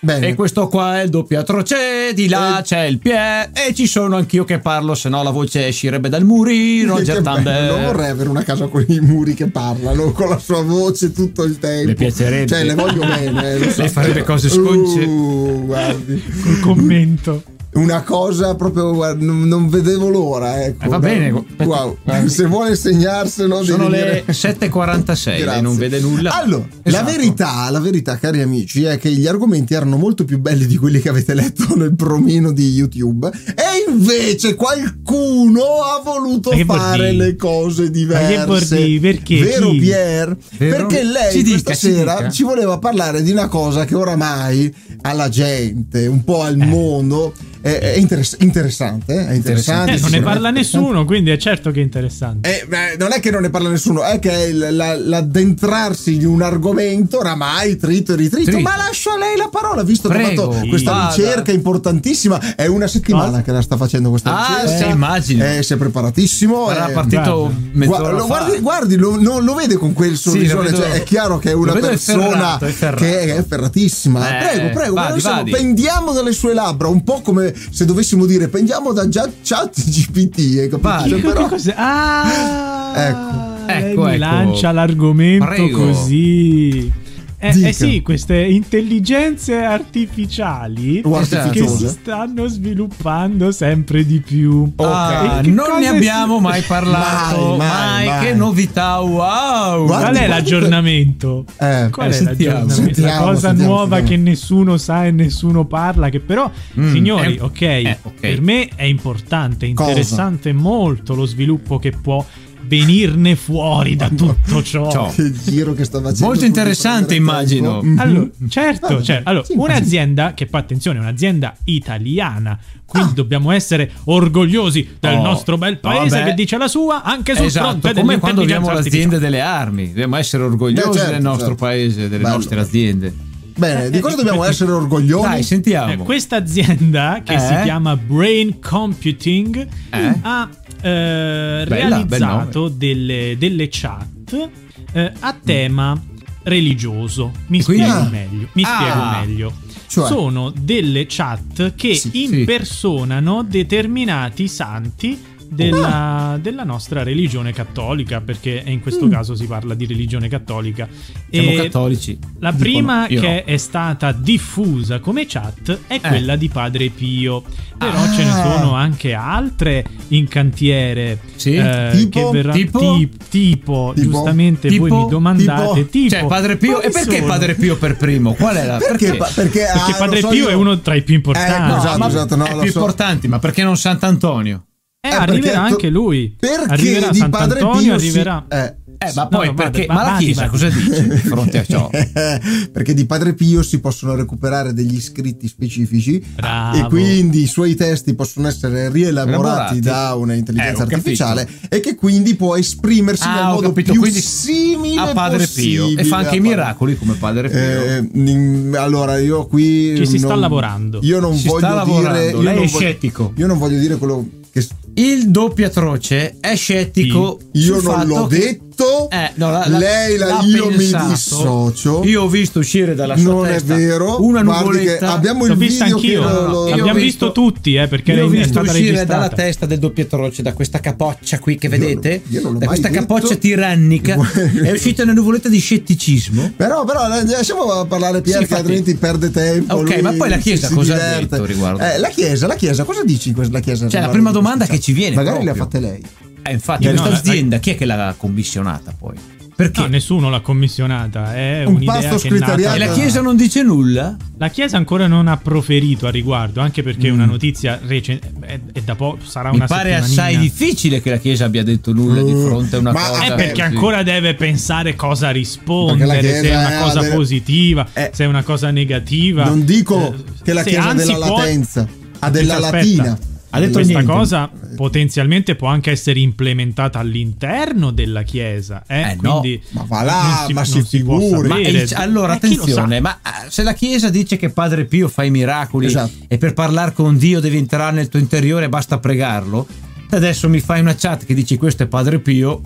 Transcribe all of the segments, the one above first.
Bene. E questo qua è il doppiatro c'è, di là Eh. c'è il pie e ci sono anch'io che parlo, se no la voce uscirebbe dal muri, Roger Che bello, Thunder. vorrei avere una casa con i muri che parlano con la sua voce tutto il tempo. Le piacerebbe. Cioè, le voglio bene. so. Lei farebbe cose sconce. Uh, guardi. Col commento. Una cosa proprio, guarda, non, vedevo l'ora. Ecco. Eh, va bene. Wow. Se vuole segnarselo, Sono le dire- 7.46, lei Grazie. non vede nulla. Allora, la Esatto. verità, la verità, cari amici, è che gli argomenti erano molto più belli di quelli che avete letto nel promino di YouTube. E invece qualcuno ha voluto fare le cose diverse. Dire? Perché? Vero, Chi? Pier? Vero? Perché lei Ci questa dica, ci sera dica. ci voleva parlare di una cosa che oramai alla gente, un po' Eh. al mondo, è, è interess- interessante. È interessante. Eh, non ne parla nessuno, quindi è certo che è interessante. Eh, beh, non è che non ne parla nessuno, è che il- la- l'addentrarsi di un argomento oramai trito e ritrito. Trito. Ma lascio a lei la parola, visto che Prego, ha fatto questa vada. ricerca importantissima. È una settimana Cosa? che la sta facendo questa Ah, ricerca. sì, immagino. Eh, si è preparatissimo. Era eh, partito mezz'ora fa. guardi, guardi, lo, no, lo vede con quel lo vedo- cioè, è chiaro che è una persona efferrato, efferrato. che è ferratissima. Eh, prego, prego, vadi, vadi. pendiamo dalle sue labbra, un po' come se dovessimo dire pendiamo da già chat GPT. Hai capito? Cioè, però-? Ah, Ecco. lei Ecco, mi ecco. lancia l'argomento Prego. così. Eh, eh sì, queste intelligenze artificiali che si stanno sviluppando sempre di più. Ah, non cosa ne abbiamo mai parlato. Mai, Mai, mai, che novità, wow! Guarda- Qual è l'aggiornamento? Eh, Qual eh, è sentiamo, l'aggiornamento? sentiamo, La cosa sentiamo, nuova sentiamo. che nessuno sa e nessuno parla, che però, Mm, signori, è- ok, eh, ok. per me è importante, Cosa? interessante molto lo sviluppo che può venirne fuori da tutto ciò. Ciò. Che giro che sta facendo. Molto interessante, immagino. Mhm. Allora, certo, Vabbè, cioè, allora, sì, un'azienda che poi attenzione, è un'azienda italiana, quindi Ah. dobbiamo essere orgogliosi del Oh, nostro bel paese vabbè. che dice la sua anche sul Esatto, fronte come quando abbiamo l'azienda delle armi, dobbiamo essere orgogliosi Eh, certo, del nostro certo. paese, delle Bello. nostre aziende. Bene, di cosa Eh, dobbiamo eh, essere orgogliosi? Dai, sentiamo. Eh, questa azienda che Eh? si chiama Brain Computing Eh? ha eh, Bella, bel realizzato delle, delle chat eh, a tema religioso. Mi quindi- spiego Ah. meglio. Mi Ah. spiego meglio. Cioè? Sono delle chat che Sì, sì. impersonano determinati santi della, della nostra religione cattolica, perché in questo Mm. caso si parla di religione cattolica. Siamo E cattolici. la prima che no. è stata diffusa come chat è quella di Padre Pio. Però Ah. ce ne sono anche altre in cantiere. Sì? eh, Tipo? che verrà- Tipo? ti- tipo, Tipo? giustamente Tipo? voi mi domandate Tipo? tipo, Cioè, Padre Pio. E perché sono? Padre Pio per primo? Qual è la. Perché? pa- perché, ah, Perché lo Padre so Pio io. è uno tra i più importanti. Ecco, No, esatto, ma esatto, no, più so. importante, ma perché non Sant'Antonio? Eh, Eh, arriverà anche lui. Perché arriverà di Padre Sant'Antonio, Pio arriverà. si, eh, Eh, ma poi no, perché? vada, ma la Chiesa vadi. cosa dice di fronte a ciò? perché di Padre Pio si possono recuperare degli iscritti specifici Bravo. e quindi i suoi testi possono essere rielaborati Elaborati. da un'intelligenza Eh, artificiale e che quindi può esprimersi Ah, nel modo capito, più quindi simile a Padre Pio e fa anche i miracoli come Padre Pio. Eh, allora io qui Ci si sta non- lavorando. io non Si voglio sta dire io lei non è voglio- scettico. io non voglio dire quello che Il doppio atroce è scettico. io sul non l'ho che- detto Eh, no, la- la- lei la, io pensato. mi dissocio Io ho visto uscire dalla sua non è testa vero una Guardi che nuvoletta. abbiamo L'ho il vista video che anch'io. lo- Io ho Abbiamo visto- visto tutti, eh, perché Io ho è visto stata uscire registrata. dalla testa del doppio atroce da questa capoccia qui che Io vedete, non- io non l'ho da mai questa detto. capoccia tirannica, è uscita una nuvoletta di scetticismo. però però eh, lasciamo parlare Pier Sì, che altrimenti perde tempo Ok, lui ma poi la Chiesa cosa ha detto riguardo? Eh, la Chiesa la Chiesa cosa dici questa la Chiesa Cioè, la prima domanda che ci viene magari le ha fatte lei Eh, infatti, Eh, no, questa la- azienda chi è che l'ha commissionata poi? Perché? No, nessuno l'ha commissionata, è Un un'idea pasto che è nata. e la Chiesa non dice nulla? La Chiesa ancora non ha proferito a riguardo, anche perché è Mm. una notizia recente, è, è da poco, sarà Mi una pare assai difficile che la Chiesa abbia detto nulla di Uh, fronte a una ma- cosa. Eh, perché così. ancora deve pensare cosa rispondere, la se è una cosa delle- positiva, Eh, se è una cosa negativa. non dico Eh, che la Chiesa ha anzi della può- latenza ha della Aspetta, latina Ha detto Questa niente. cosa potenzialmente può anche essere implementata all'interno della Chiesa. Eh? Eh, no. Quindi Ma va là, non ma si figuri. Ma il- allora Eh, attenzione, ma eh, se la Chiesa dice che Padre Pio fa i miracoli Esatto. e per parlare con Dio devi entrare nel tuo interiore e basta pregarlo, te adesso mi fai una chat che dici questo è Padre Pio,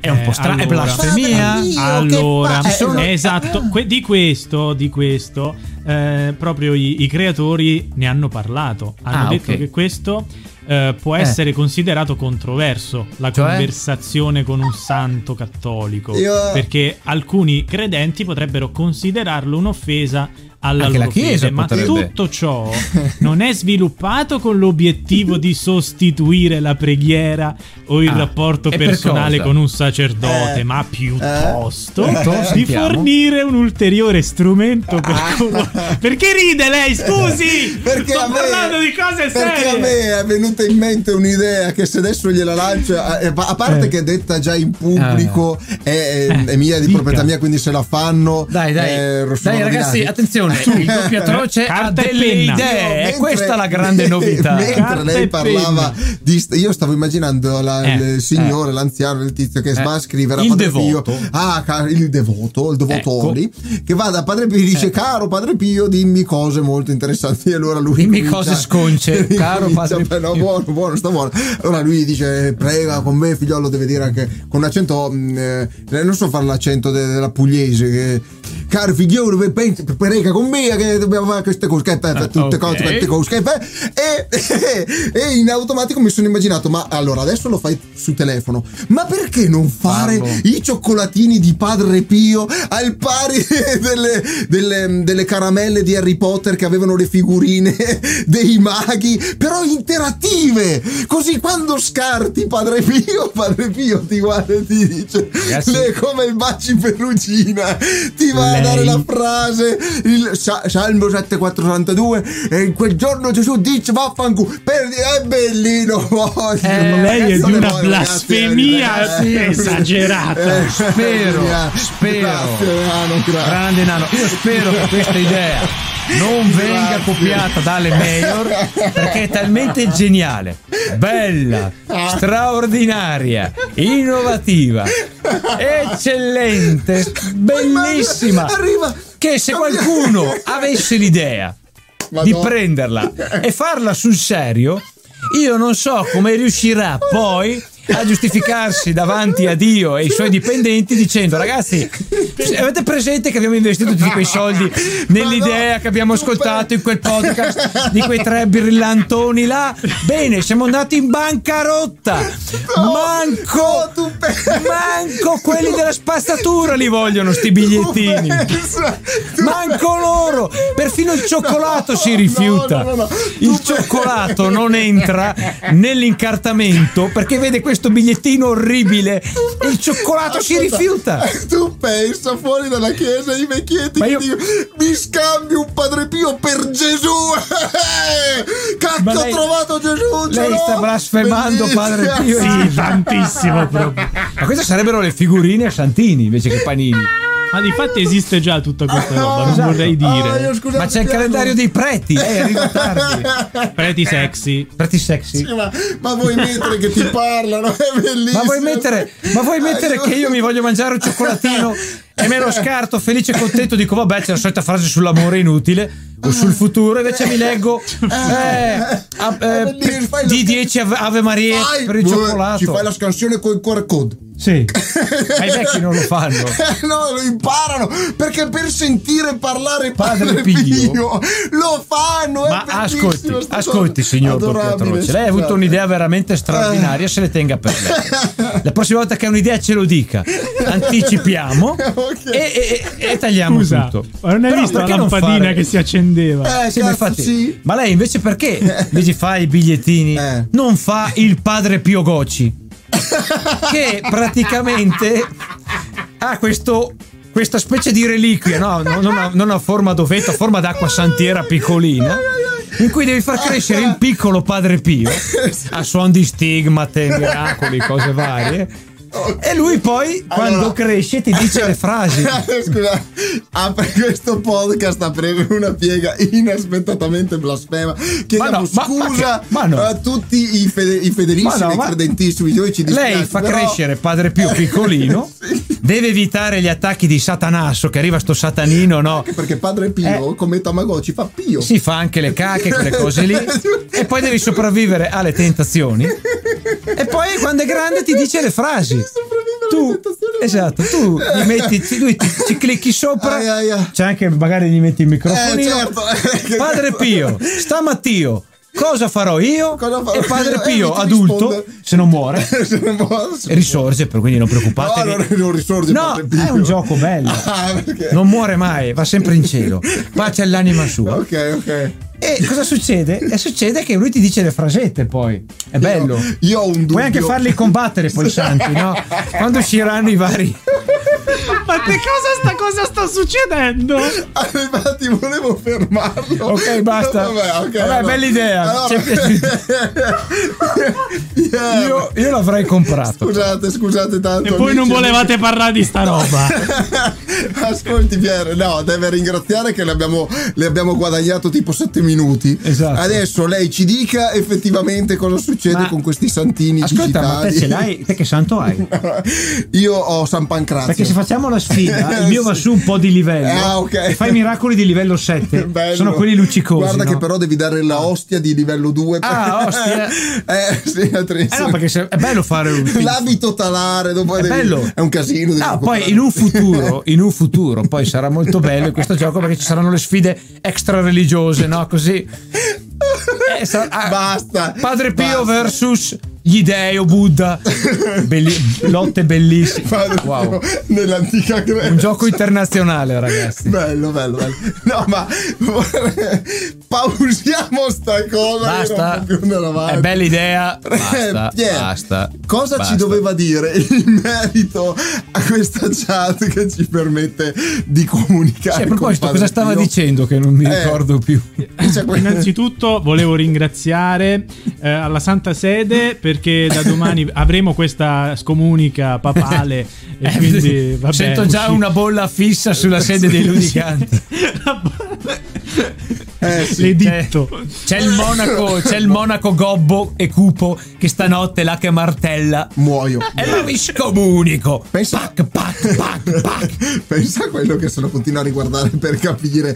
è un Eh, po' strano, è allora- blasfemia. Padre Pio. Io Allora, sono- eh, esatto, que- di questo, di questo eh, proprio i, i creatori ne hanno parlato. Hanno Ah, detto ok. che questo eh, può Eh. essere considerato controverso, la Cioè? conversazione con un santo cattolico. Io- Perché alcuni credenti potrebbero considerarlo un'offesa alla Anche la loro Chiesa fede, ma tutto ciò non è sviluppato con l'obiettivo di sostituire la preghiera o il Ah, rapporto per personale cosa? con un sacerdote, Eh, ma piuttosto Piuttosto, di sentiamo. fornire un ulteriore strumento per Ah. coloro- Perché ride lei? Scusi! Perché Sto a me, parlando di cose perché serie! a me è venuta in mente un'idea che se adesso gliela lancio, eh, a parte Eh. che è detta già in pubblico, è, è- è mia di dica. proprietà mia, quindi se la fanno. Dai, dai, eh, dai ragazzi, rovinati. Attenzione, il doppio atroce ha delle penna. idee, Io, è mentre- questa la grande novità. Mentre Carta lei parlava, di io stavo immaginando la- Eh, il signore, l'anziano, il tizio che Eh. va a scrivere a Il Padre devoto. Pio. Ah, il devoto, il devotoli, che va da Padre Pio e dice: Caro Padre Pio, dimmi cose molto interessanti. E allora lui Dimmi comincia- cose sconce, caro Padre beh, no, Pio. buono, buono, sta buono. Allora lui dice: Prega con me, figliolo, deve dire anche con un accento. mh, eh, non so fare l'accento de- della pugliese. Che, Caro figliolo, prega con me che dobbiamo fare queste cose, che- pe- pe- tutte cose, queste cose. che- pe- E, e in automatico mi sono immaginato: Ma allora adesso lo fai su telefono, ma perché non fare Farlo. i cioccolatini di Padre Pio al pari delle, delle- delle caramelle di Harry Potter che avevano le figurine dei maghi, però interattive. Così quando scarti Padre Pio, Padre Pio ti guarda e ti dice: Ragazzi- "Le- come il baci perugina, ti va a dare la frase, il Sa- Salmo 7462. E in quel giorno Gesù dice: Vaffanculo, per è bellino. voglio". Eh, lei è di una blasfemia ragazzi? esagerata. Eh, Spero, via. spero. Grazie, Nano, grazie. Grande nano, io spero che questa idea non venga copiata dalle mayor perché è talmente geniale, bella, straordinaria, innovativa, eccellente, bellissima. Arriva. Che se qualcuno avesse l'idea di Madonna. prenderla e farla sul serio, io non so come riuscirà poi a giustificarsi davanti a Dio e ai suoi dipendenti dicendo ragazzi avete presente che abbiamo investito tutti quei soldi nell'idea che abbiamo ascoltato in quel podcast di quei tre brillantoni là bene siamo andati in bancarotta manco No, quelli della spazzatura li vogliono sti bigliettini Manco loro! Perfino il cioccolato si rifiuta. no, no, no. Il cioccolato non entra nell'incartamento perché vede questo bigliettino orribile e il cioccolato si Ascolta, rifiuta. Tu pensa fuori dalla chiesa i vecchietti Ma io- dicono, mi scambi un Padre Pio per Gesù. Cacchio, ho trovato Gesù. lei sta blasfemando Bellissimo. Padre Pio. Sì, tantissimo proprio. Ma queste sarebbero le figurine a Santini invece che panini. Ma di fatti esiste già tutta questa Ah, roba, non esatto. vorrei Ah, dire. io scusate, Ma c'è il calendario dei preti. Eh, arriva tardi. Preti sexy. Preti sexy. Sì, ma, ma vuoi mettere che ti parlano? È bellissimo. Ma vuoi mettere, ma vuoi mettere che io mi voglio mangiare un cioccolatino e me lo scarto felice e contento? Dico, vabbè, c'è la solita frase sull'amore inutile o sul futuro. Invece mi leggo eh, a- eh, bellissimo, fai lo di 10 ave, Vai, per il eh, cioccolato. Ci fai la scansione con il QR code. Sì, ma i vecchi non lo fanno. No, lo imparano perché per sentire parlare Padre Padre Pio. Pio, lo fanno. Ma ascolti, ascolti, signor Doppio Adorabile, Atroce. Lei ha avuto scusate. un'idea veramente straordinaria. Se le tenga per lei. La prossima volta che ha un'idea, ce lo dica. Anticipiamo Ok. e, e- e tagliamo Scusa, tutto. ma non hai Però visto la lampadina fare- che si accendeva? Eh, Sì, ma cazzo, infatti, sì. ma lei invece perché invece fa i bigliettini? Eh. Non fa il padre Pio Goci, che praticamente ha questo, questa specie di reliquia, no? non, ha forma d'ovetto, ha forma d'acqua santiera piccolina. In cui devi far crescere il piccolo padre Pio a suon di stigmate, miracoli, cose varie. E lui poi, quando Allora- cresce, ti dice le frasi. Scusa, per questo podcast ha preso una piega inaspettatamente blasfema. Chiediamo Ma no, ma- scusa ma che- ma no. a tutti i, fede- i fedelissimi Ma no, e ma- credentissimi. Noi ci dispiace, Lei fa però- crescere padre Pio piccolino, deve evitare gli attacchi di Satanasso, che arriva sto satanino, no? Anche perché Padre Pio, come Tamagotchi, fa Pio. Si fa anche le cacche, quelle cose lì. E poi devi sopravvivere alle tentazioni. E poi quando è grande ti dice le frasi. Tu, Esatto, tu gli metti, ci- lui ti- ci clicchi sopra, Ai, ai, ai. c'è anche magari gli metti il microfonino. Eh, certo. Padre Pio, stamattina cosa farò io? Cosa farò e Padre io? Eh, Pio, ti adulto, risponde. se non muore, Se ne muore, se risorge, per quindi non muore. preoccupatevi. No, non, non risorge No, è un gioco bello. Ah, perché? Non muore mai, va sempre in cielo. Pace all'anima sua. Ok, ok. E cosa succede? E succede che lui ti dice le frasette poi. È bello. Io, io ho un dubbio. Puoi anche farli combattere poi i santi, no? Quando usciranno i vari. Ma che cosa sta, cosa sta succedendo? Ah, infatti volevo fermarlo. Ok, basta. Vabbè, ok, Vabbè, bella idea. Allora-. Yeah. Io, io l'avrei comprato. Scusate, scusate tanto. E poi non amici. volevate parlare di sta roba. Ascolti Pier, no, deve ringraziare che le abbiamo, le abbiamo guadagnato tipo 7 minuti. Esatto. Adesso lei ci dica effettivamente cosa succede Ma- con questi santini Ascolta, ma te digitali. ce l'hai? Te che santo hai? Io ho San Pancrazio. Perché se facciamo la sfida, il mio va su un po' di livello. Ah, ok. E fai miracoli di livello 7. Bello. Sono quelli luccicosi. Guarda no? che però devi dare la ostia di livello 2. Ah, ostia. eh, sì, Eh no, perché se- è bello fare un. L'abito talare dopo È devi-. È un casino. No, poi in un futuro, in un futuro, poi sarà molto bello questo gioco perché ci saranno le sfide extra religiose, no? Così. Eh, sa- ah, Basta. Padre Pio basta. versus gli dei o Buddha. Belli- lotte bellissime. Wow. Nell'antica Grecia. Un gioco internazionale, ragazzi. Bello, bello, bello. No, ma pausiamo sta cosa. Basta. È bella idea. Basta. Eh, Pier, basta. Cosa basta. ci doveva dire in merito a questa chat che ci permette di comunicare? Sì, a proposito, cosa stava Pio? dicendo che non mi Eh. ricordo più? Cioè, Innanzitutto volevo ringraziare eh, alla Santa Sede perché da domani avremo questa scomunica papale e quindi vabbè, Eh, Sento già usci- una bolla fissa sulla sede dei ludicanti. Eh, sì. l'editto. C'è il monaco, c'è il monaco gobbo e cupo che stanotte là che martella. Muoio. E lo vi scomunico. Pensa- Pac, pac, pac, pac. Pensa a quello che se lo continua a riguardare per capire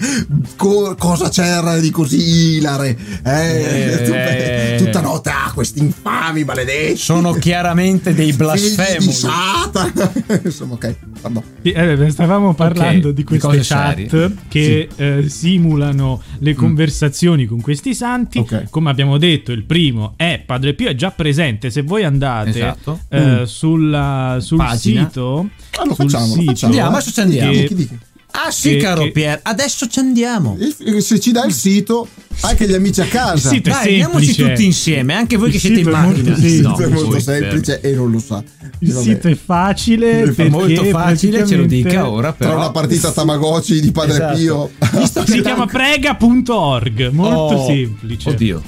co- cosa c'era di così ilare. Eh, Eh. tutta, tutta notte, ah, questi infami, maledetti. Sono chiaramente dei di blasfemi. Satana. Insomma, ok, pardon. Eh, stavamo parlando Ok, di di queste cose chat serie. che eh, simulano le conversazioni con questi santi. Ok. Come abbiamo detto, il primo è Padre Pio, è già presente. Se voi andate Esatto. eh, sulla- sul Pagina. sito, Ah, lo sul facciamo, sito, facciamo. Andiamo, adesso ci andiamo. che-. Ah sì, Che- caro che- Pier, adesso ci andiamo. Se ci dà il sito, anche gli amici a casa. Il sito è Dai, andiamoci tutti insieme, anche voi Il che siete in macchina. semplice. Il sito è molto voi, semplice e non lo sa. Il Vabbè. sito è facile, È molto facile, ce lo dica ora Tra però. una partita Tamagotchi di Padre Esatto. Pio. Visto Si chiama prega.org, molto Oh, semplice. Oddio.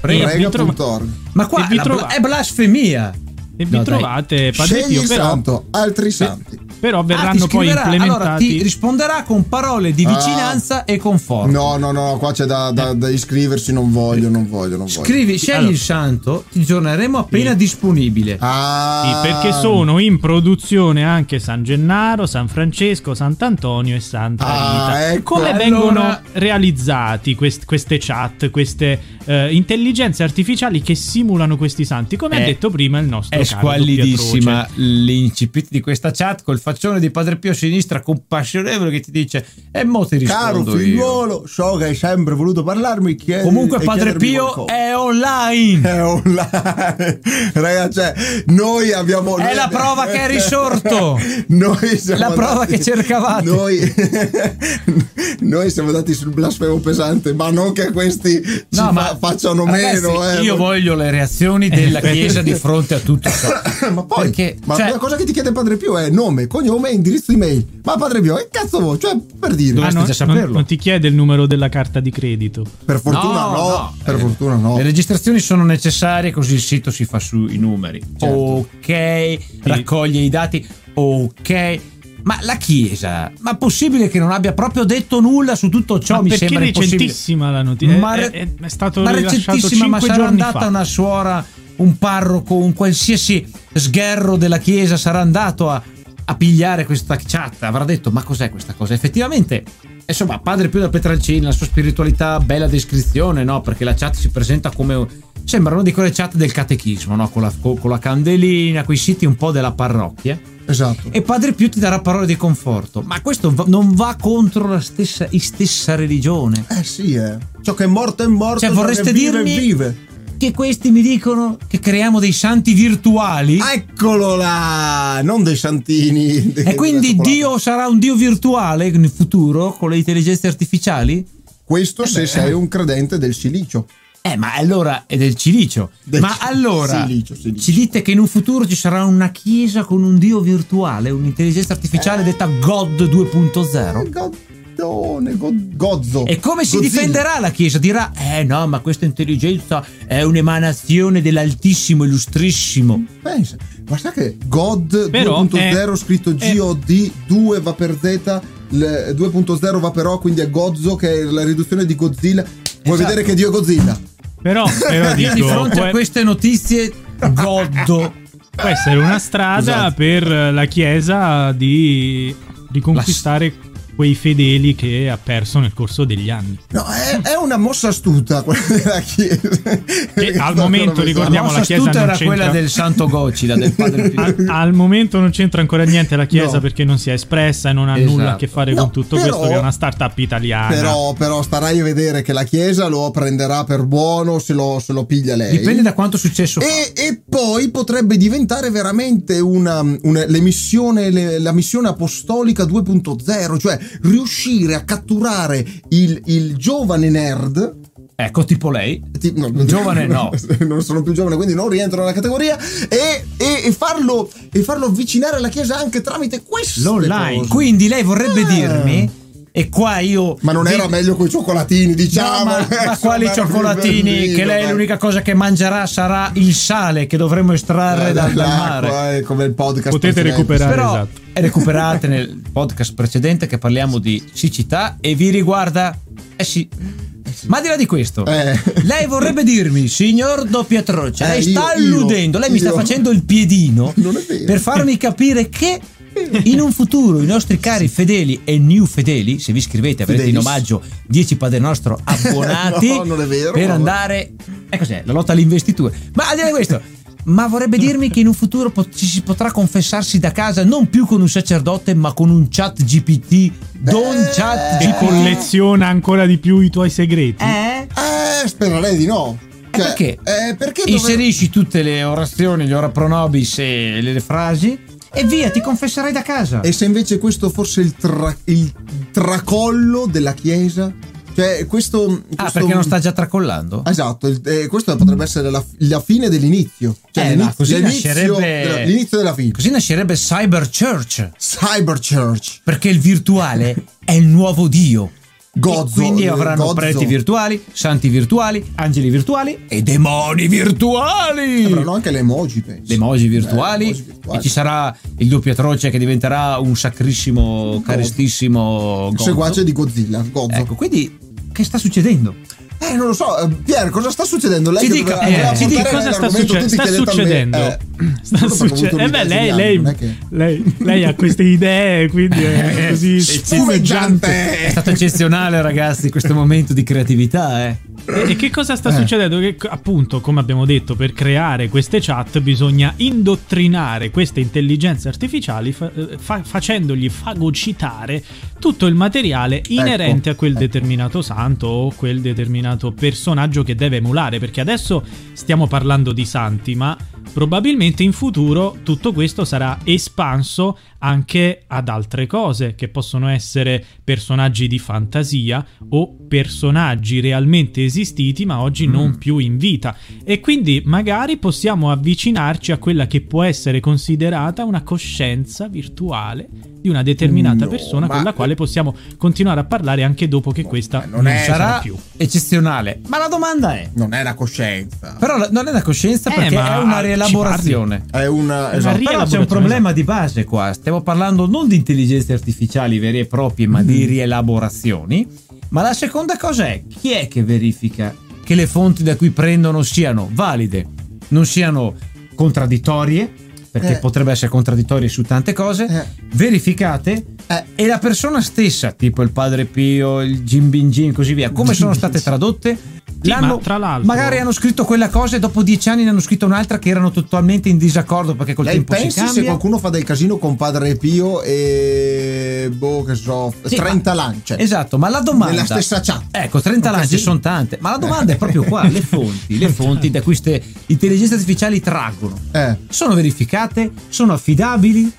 Prega, Prega.org. Ma qua è blasfemia. E vi No, trovate Padre Scegli Pio, il però, santo, altri santi. però Ah, verranno poi scriverà- implementati. Allora ti risponderà con parole di vicinanza e conforto. No, no, no, qua c'è da, da- da iscriversi, non voglio, non voglio, non voglio. Scrivi, scegli allora. il santo, ti aggiorneremo appena Sì. disponibile. Ah, Sì, perché sono in produzione anche San Gennaro, San Francesco, Sant'Antonio e Santa Ah, Rita. ecco. Come Allora- vengono realizzati quest- queste chat, queste eh, intelligenze artificiali che simulano questi santi? Come È- ha detto prima il nostro È caro squallidissima l'incipit di questa chat col faccione di Padre Pio a sinistra compassionevole che ti dice e mo ti Caro rispondo io. figliuolo, so che hai sempre voluto parlarmi. Chiedi, Comunque Padre Pio qualcosa. è online. È online. Ragazzi, cioè, noi abbiamo. È noi la prova che è risorto. noi siamo La prova che cercavate. Noi, noi siamo andati sul blasfemo pesante, ma non che questi No, ma facciano ragazzi, meno. Eh. Io voglio le reazioni della Chiesa di fronte a tutto ciò. ma poi, Perché, ma cioè- la cosa che ti chiede Padre Pio è nome, cognome, indirizzo email. Ma Padre Pio, che cazzo vuoi? Cioè, per dire. Dovresti non, già saperlo. non- non ti chiede il numero della carta di credito. Per fortuna no, per eh, fortuna no. Le registrazioni sono necessarie così il sito si fa sui numeri. Certo. Ok, raccoglie i dati. Ok. Ma la Chiesa, ma possibile che non abbia proprio detto nulla su tutto ciò? Ma mi sembra recentissima la notizia? Ma, È, è- è stato ma recentissima, ma 5 sarà andata fa. una suora, un parroco, un qualsiasi sgherro della Chiesa sarà andato a, a pigliare questa chat. Avrà detto: Ma cos'è questa cosa? Effettivamente, insomma, padre più da Petrancini, la sua spiritualità, bella descrizione, no? Perché la chat si presenta come. Sembrano di quelle chat del catechismo, no? Con la, con- con la candelina, quei siti un po' della parrocchia. Esatto. E Padre Pio ti darà parole di conforto. Ma questo va- non va contro la stessa, stessa religione. Eh sì, eh. Ciò che è morto è morto. Cioè, vorreste vive dirmi- vive. Che questi mi dicono che creiamo dei santi virtuali? Eccolo là! Non dei santini. e quindi Dio sarà un Dio virtuale nel futuro con le intelligenze artificiali? Questo se sei un credente del silicio. Eh, ma allora è del cilicio. Del ma ci- allora silicio, silicio. ci dite che in un futuro ci sarà una chiesa con un dio virtuale, un'intelligenza artificiale Eh. detta God 2.0? Goddone, go- gozzo. E come si Godzilla. difenderà la Chiesa? Dirà: Eh no, ma questa intelligenza è un'emanazione dell'Altissimo, Illustrissimo. Pensa, ma sa che God Però 2.0 è- scritto è- GOD 2 va per Z, il 2.0 va per O, quindi è Gozzo che è la riduzione di Godzilla. Vuoi Esatto. vedere che Dio è Godzilla? Però, però dico, di fronte può, a queste notizie goddo. può essere una strada Esatto. per la Chiesa di riconquistare quei fedeli che ha perso nel corso degli anni. No, è, è una mossa astuta quella della Chiesa. Che al momento, ricordiamo, La la Chiesa non era quella c'entra- del Santo Gocida, del Padre. Al, al momento non c'entra ancora niente la Chiesa No. perché non si è espressa e non ha Esatto. nulla a che fare No, con tutto però- questo che è una startup italiana. Però, però starai a vedere che la Chiesa lo prenderà per buono se lo, se lo piglia lei. Dipende da quanto successo fa. E, e poi potrebbe diventare veramente una, una- l'emissione, le- la missione apostolica 2.0, cioè riuscire a catturare il, il giovane nerd. Ecco, tipo lei. ti- no, Giovane no. non sono più giovane, quindi non rientro nella categoria. E, e- e farlo, e farlo avvicinare alla Chiesa anche tramite questo. L'online. Quindi lei vorrebbe Ah. dirmi, e qua io. Ma non era vi- meglio con i cioccolatini, diciamo. No, ma, ma quali cioccolatini? Che lei dai. l'unica cosa che mangerà sarà il sale che dovremo estrarre dal, dal mare. Eh, come il podcast Potete precedente. recuperare. Però esatto. recuperate nel podcast precedente che parliamo di siccità e vi riguarda. Eh sì. Ma al di là di questo, Eh. lei vorrebbe dirmi, signor Doppiatroce, lei Eh, sta io- io- alludendo, lei mi sta io- facendo il piedino Non è vero. per farmi capire che in un futuro i nostri cari fedeli e new fedeli, se vi iscrivete avrete in Fidelis. omaggio 10 Padre Nostro abbonati No, non è vero, per andare... E cos'è? La lotta alle investiture. Ma al di là di questo... Ma vorrebbe dirmi che in un futuro pot- ci si potrà confessarsi da casa non più con un sacerdote ma con un chat GPT, Don Beh, Chat Che GPT. colleziona ancora di più i tuoi segreti. Eh? Eh, spererei di no. Eh, perché? Eh, perché dove- Inserisci tutte le orazioni, gli ora pronobis e le, le frasi e via, ti confesserai da casa. E se invece questo fosse il, tra- il tracollo della Chiesa? Cioè, questo. Ah, questo- perché non sta già tracollando? Esatto, eh, questo potrebbe essere la, la fine dell'inizio. Cioè, Eh, l'inizio, così nascerebbe- della, l'inizio della fine. Così nascerebbe Cyber Church. Cyber Church. Perché il virtuale è il nuovo Dio. Gozzo, Quindi eh, avranno gozzo. preti virtuali, santi virtuali, angeli virtuali e demoni virtuali. Avranno anche le emoji, penso. Le emoji virtuali, Eh, emoji virtuali. e ci sarà il doppiatroce che diventerà un sacrissimo, carestissimo gozzo. seguace di Godzilla. Gozzo. Ecco, quindi che sta succedendo? Eh, non lo so. eh, Pier, cosa sta succedendo? Lei Ci dica, doveva ci dica cosa sta, succe- sta succedendo? eh, sta solo perché ho avuto succe- eh beh, lei, lei, che- lei, lei ha queste idee, quindi è così spumeggiante. È stato eccezionale, ragazzi, questo momento di creatività, eh. E e che cosa sta Eh. succedendo? Che appunto, come abbiamo detto, per creare queste chat bisogna indottrinare queste intelligenze artificiali fa- eh, fa- facendogli fagocitare tutto il materiale inerente a quel ecco. determinato santo o quel determinato personaggio che deve emulare. Perché adesso stiamo parlando di santi, ma probabilmente in futuro tutto questo sarà espanso anche ad altre cose che possono essere personaggi di fantasia o personaggi realmente esistiti ma oggi non più in vita e quindi magari possiamo avvicinarci a quella che può essere considerata una coscienza virtuale di una determinata No, persona con la quale possiamo continuare a parlare anche dopo che questa non non, è- sarà più. eccezionale. Ma la domanda è: Non è la coscienza. però la- non è la coscienza Eh, perché è una rielaborazione. È una. una Esatto. ria- Però c'è un rielaborazione, problema di base qua. Stiamo parlando non di intelligenze artificiali vere e proprie, ma di rielaborazioni. Ma la seconda cosa è chi è che verifica che le fonti da cui prendono siano valide, non siano contraddittorie, perché Eh. potrebbe essere contraddittorie su tante cose, Eh. verificate Eh. e la persona stessa, tipo il padre Pio, il Jim Bin Jim, così via, come sono state tradotte? Sì, l'hanno- ma tra l'altro- magari hanno scritto quella cosa e dopo dieci anni ne hanno scritto un'altra che erano totalmente in disaccordo perché col Lei tempo si pensi cambia. se qualcuno fa del casino con Padre Pio e boh che so, Sì, 30 ma- lance. Esatto, ma la domanda Nella stessa chat. Ecco, 30 Un lance casino. sono tante, ma la domanda è proprio qua, le fonti, le fonti da queste intelligenze artificiali traggono. Eh. Sono verificate? Sono affidabili?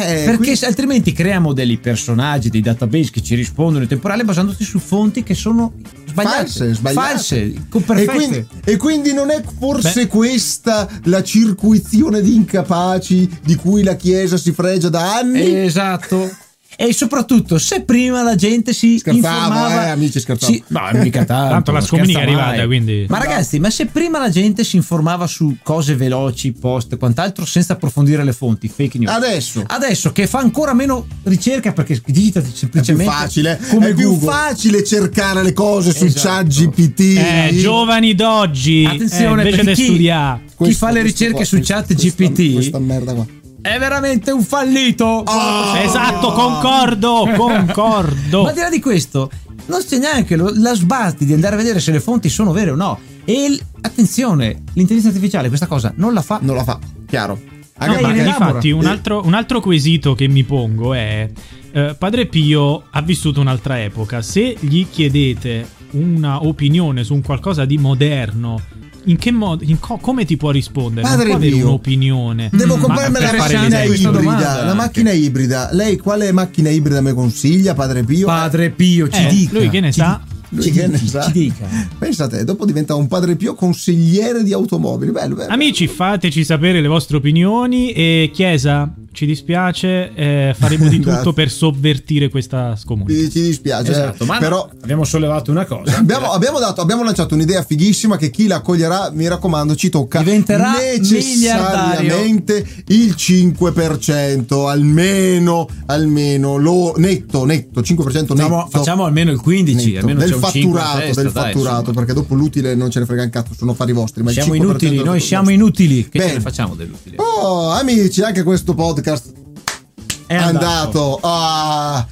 Eh, Perché quindi- altrimenti creiamo dei personaggi, dei database che ci rispondono in temporale basandosi su fonti che sono sbagliate, false, sbagliate. false, e, quindi, e quindi non è forse Beh. questa la circuizione di incapaci di cui la Chiesa si fregia da anni? Esatto. E soprattutto, se prima la gente si Scherzavo, informava, eh, amici, scherzavo. Sì, no, mica tanto. Tanto la scomunica è mai. arrivata, quindi- Ma ragazzi, ma se prima la gente si informava su cose veloci, post e quant'altro, senza approfondire le fonti, fake news. Adesso Adesso che fa ancora meno ricerca perché digita è più semplicemente facile, come è più Google. facile cercare le cose su Esatto. chat GPT. Eh, giovani d'oggi, Attenzione, eh, invece perché chi- studiare. Chi Questo- fa le ricerche qua, su questo- chat questa- GPT Questa merda qua. È veramente un fallito. Oh! Esatto, concordo, concordo. Ma al di là di questo, non c'è neanche lo- la sbatti di andare a vedere se le fonti sono vere o no. E il- attenzione, l'intelligenza artificiale questa cosa non la fa. Non la fa, chiaro. No, Anche ma ne perché infatti un altro, un altro quesito che mi pongo è eh, Padre Pio ha vissuto un'altra epoca se gli chiedete una opinione su un qualcosa di moderno in che modo in co- come ti può rispondere non Padre può avere un'opinione Devo Ma comprarmi per la macchina ibrida. La macchina ibrida. Lei quale macchina ibrida mi consiglia, Padre Pio? Padre Pio ci Eh, dica. lui che ne ci sa? Lui ci che ne dica, sa? ci dica. Pensa a te, dopo diventa un Padre Pio consigliere di automobili. Bello, bello. amici fateci sapere le vostre opinioni e Chiesa ci dispiace eh, faremo di tutto per sovvertire questa scomunica Ci, ci dispiace, Esatto, ma no, però abbiamo sollevato una cosa. abbiamo, abbiamo dato- abbiamo lanciato un'idea fighissima che chi la accoglierà, mi raccomando, ci tocca Diventerà necessariamente il 5%, almeno, almeno, lo, netto, netto, 5% netto. Facciamo, facciamo almeno il 15, netto, almeno del c'è un 5 a fatturato, testa, del dai, fatturato, insomma. perché dopo l'utile non ce ne frega un cazzo, sono affari vostri. Ma il Siamo 5% inutili, noi siamo inutili. Che ne facciamo dell'utile? Oh, amici, anche questo podcast È è andato. Ah.